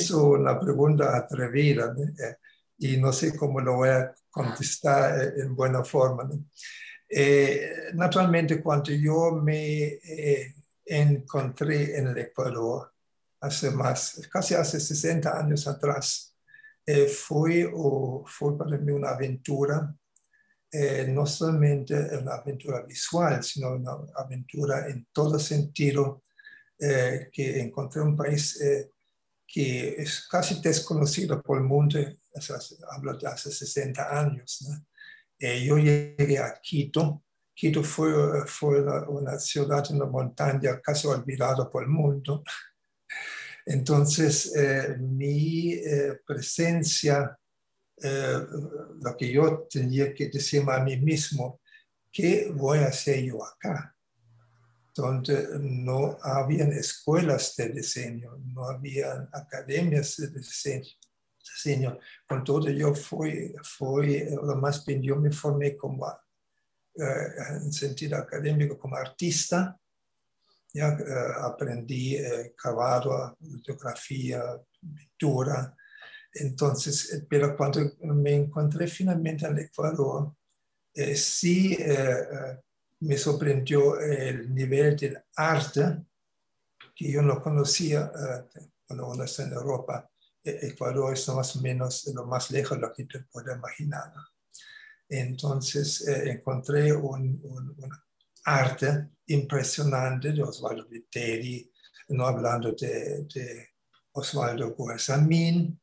Es una pregunta atrevida eh, y no sé cómo lo voy a contestar eh, en buena forma. naturalmente, cuando yo me encontré en el Ecuador, hace más, casi hace 60 años atrás, fue, fue para mí una aventura eh, no solamente una aventura visual, sino una aventura en todo sentido, eh, que encontré un país eh, que es casi desconocido por el mundo, hablo de hace 60 años. yo llegué a Quito. Quito fue, fue una, ciudad en la montaña casi olvidada por el mundo. Entonces, mi presencia eh, lo que yo tenía que decirme a mí mismo, ¿qué voy a hacer yo acá? Donde no habían escuelas de diseño, no habían academias de diseño. Con todo yo fui, fui más bien yo me formé como, eh, en sentido académico como artista, ya eh, aprendí eh, cavado, litografía, pintura, entonces, pero cuando me encontré finalmente en Ecuador, eh, sí eh, me sorprendió el nivel del arte que yo no conocía cuando uno está en Europa. Ecuador es más o menos lo más lejos de lo que te puedo imaginar. Entonces encontré un, arte impresionante de Osvaldo Viteri, no hablando de, de Osvaldo Guasamín,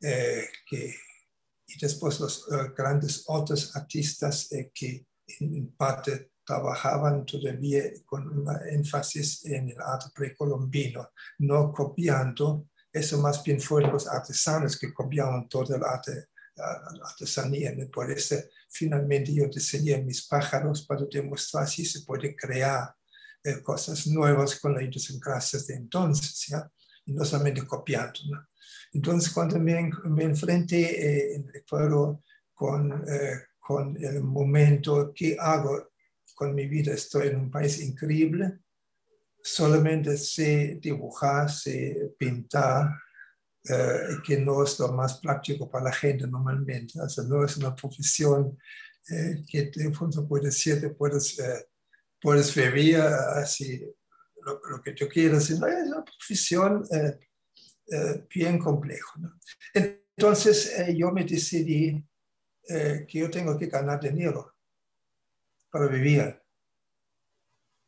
eh, y después los eh, grandes otros artistas eh, que en, parte trabajaban todavía con un énfasis en el arte precolombino, no copiando, eso más bien fueron los artesanos que copiaban todo el arte, la artesanía. Por eso finalmente yo diseñé mis pájaros para demostrar si se puede crear cosas nuevas con la idiosincrasia de entonces, ¿ya? y no solamente copiando. Entonces, cuando me, me enfrenté eh, en Ecuador con, eh, con el momento, ¿qué hago con mi vida? Estoy en un país increíble, solamente sé dibujar, sé pintar, eh, que no es lo más práctico para la gente normalmente. O sea, no es una profesión que de pronto puedes decir, puedes, puedes vivir así lo, que yo quiero, sino es una profesión eh, bien complejo. Entonces eh, yo me decidí eh, que yo tengo que ganar dinero para vivir.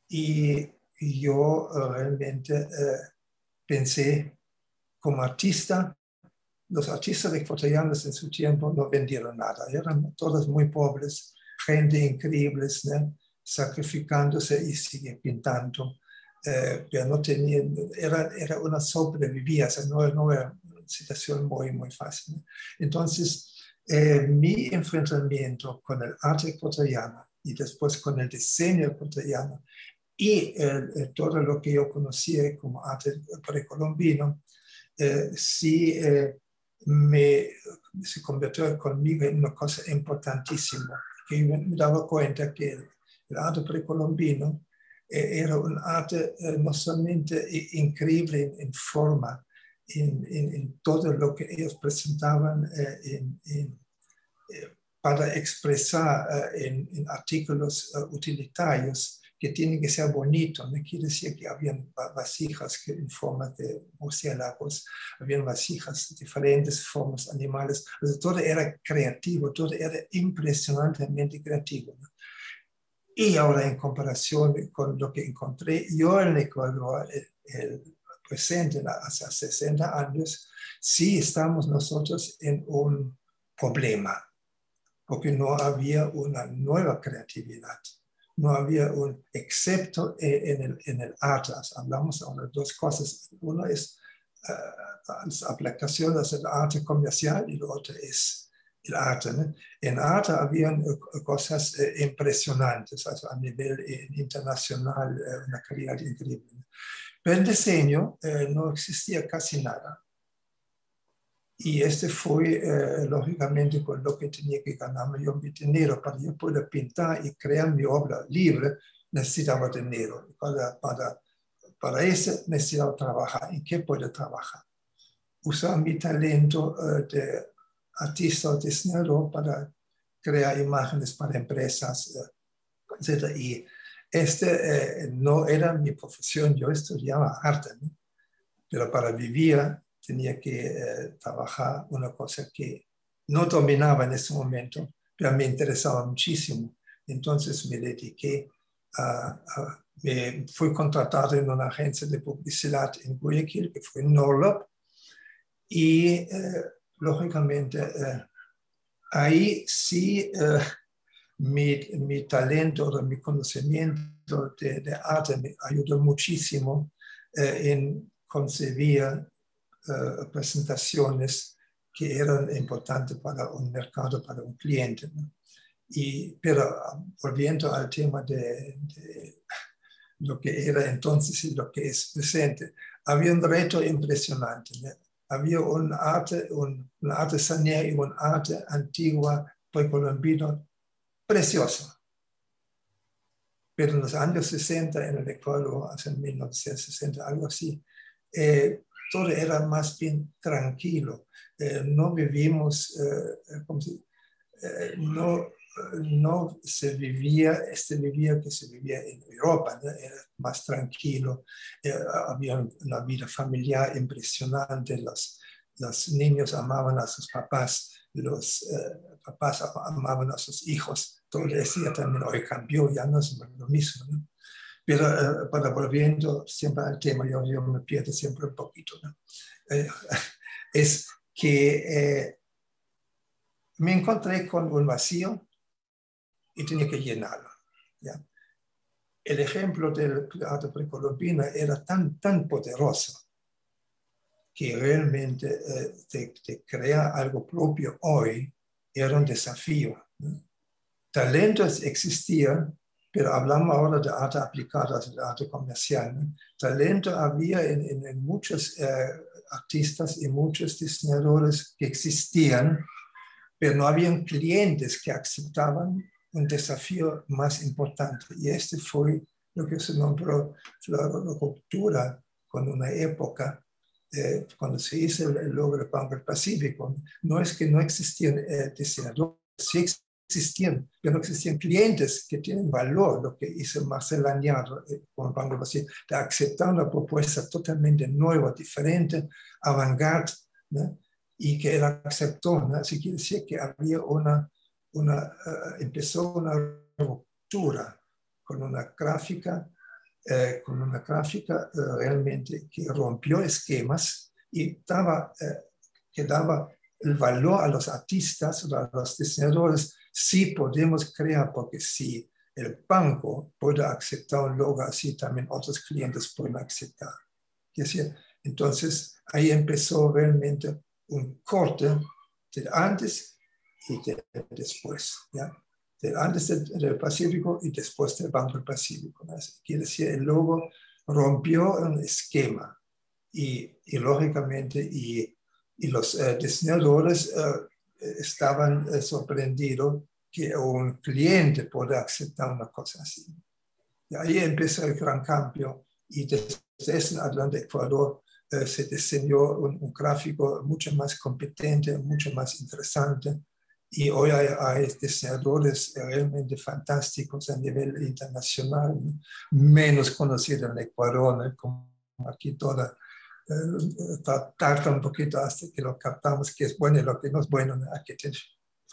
Y, yo realmente pensé como artista, los artistas ecuatorianos en su tiempo no vendieron nada, eran todos muy pobres, gente increíble, sacrificándose y sigue pintando eh, no tenían, era, era una sobrevivía, o sea, no, no, era una situación muy, muy fácil. Entonces, eh, mi enfrentamiento con el arte ecuatoriano y después con el diseño ecuatoriano y todo lo que yo conocía como arte precolombino, eh, sí eh, me, se convirtió conmigo en una cosa importantísima, que me daba cuenta que el, arte precolombino eh, era un arte no solamente increíble en, forma, en, todo lo que ellos presentaban eh, para expresar en, artículos utilitarios que tienen que ser bonitos. No quiere decir que habían vasijas en forma de murciélagos, habían vasijas de diferentes formas animales. todo era creativo, todo era impresionantemente creativo. Y ahora en comparación con lo que encontré yo en Ecuador, el, presente, hace 60 años, sí estamos nosotros en un problema, porque no había una nueva creatividad, no había un, excepto en el, en el arte, hablamos de dos cosas, uno es uh, las aplicaciones del arte comercial y lo otro es el arte. En arte habían eh, cosas eh, impresionantes a nivel eh, internacional, una calidad increíble. Pero en diseño no existía casi nada. Y este fue, lógicamente, con lo que tenía que ganarme yo mi dinero para yo poder pintar y crear mi obra libre, necesitaba dinero para, para para eso necesito trabajar. ¿En qué puedo trabajar? Usar mi talento de artista o diseñador para crear imágenes para empresas, etc. Y este no era mi profesión, yo estudiaba arte, pero para vivir tenía que trabajar una cosa que no dominaba en ese momento, pero me interesaba muchísimo. Entonces me dediqué a, me fui contratado en una agencia de publicidad en Guayaquil, que fue Norlop, y eh, lógicamente eh, ahí sí eh, mi, mi, talento, mi conocimiento de, de, arte me ayudó muchísimo en concebir presentaciones que eran importantes para un mercado, para un cliente. Y, pero volviendo al tema de, lo que era entonces y lo que es presente, había un reto impresionante. Había un arte, un, una artesanía y un arte antigua precolombino precioso. Pero en los años 60 en el Ecuador, hace 1960, algo así, eh, todo era más bien tranquilo. Eh, no vivimos, eh, eh, no, no se vivía este vivía que se vivía en Europa, era más tranquilo, había una vida familiar impresionante, los, los niños amaban a sus papás, los papás amaban a sus hijos, todo decía también hoy cambió, ya no es lo mismo. Pero para volviendo siempre al tema, yo, yo me pierdo siempre un poquito, es que eh, me encontré con un vacío y tenía que llenarlo. ¿ya? El ejemplo del arte precolombino era tan, tan poderoso que realmente eh, de, crear algo propio hoy era un desafío. Talentos existían, pero hablamos ahora de arte aplicado, de arte comercial. Talento había en, en, muchos eh, artistas y muchos diseñadores que existían, pero no habían clientes que aceptaban un desafío más importante. Y este fue lo que se nombró la ruptura con una época, eh, cuando se hizo el, logro del Pacífico. No es que no existían eh, diseñadores, sí existían, pero no existían clientes que tienen valor, lo que hizo Marcel Añado eh, con el Banco Brasil, de aceptar una propuesta totalmente nueva, diferente, avant-garde, y que él aceptó. ¿no? Así quiere decir que había una, una uh, empezó una ruptura con una gráfica, eh, con una gráfica uh, realmente que rompió esquemas y daba, uh, que daba el valor a los artistas, a los diseñadores sí podemos crear, porque si el banco puede aceptar un logo así, también otros clientes pueden aceptar. Entonces, ahí empezó realmente un corte de antes y de después, ¿ya? De antes del, Pacífico y después del Banco del Pacífico. Quiere decir, el logo rompió un esquema y, y lógicamente, y, y los eh, diseñadores eh, estaban eh, sorprendidos que un cliente pueda aceptar una cosa así. Y ahí empezó el gran cambio y desde ese adelante Ecuador se diseñó un, gráfico mucho más competente, mucho más interesante. Y hoy hay, diseñadores realmente fantásticos a nivel internacional, menos conocidos en Ecuador, como aquí toda eh, tarta un poquito hasta que lo captamos que es bueno y lo que no es bueno. Aquí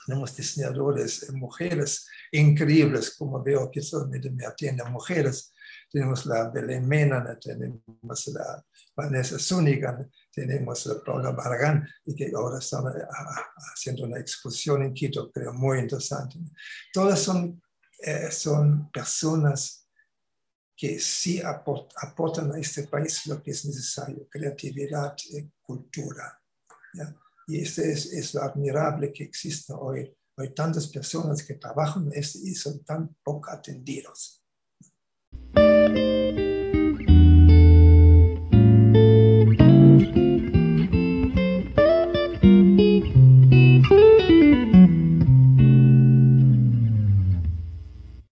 tenemos diseñadores, eh, mujeres increíbles, como veo que solamente me atienden mujeres. Tenemos la Belén Mena, tenemos la Vanessa Zúñiga, tenemos la Paula Barragán, y que ahora están eh, haciendo una exposición en Quito, creo muy interesante. Todas son, son personas que sí aportan a este país lo que es necesario, creatividad y cultura. Y este es, es, lo admirable que existe hoy. Hay tantas personas que trabajan en esto y son tan poco atendidos.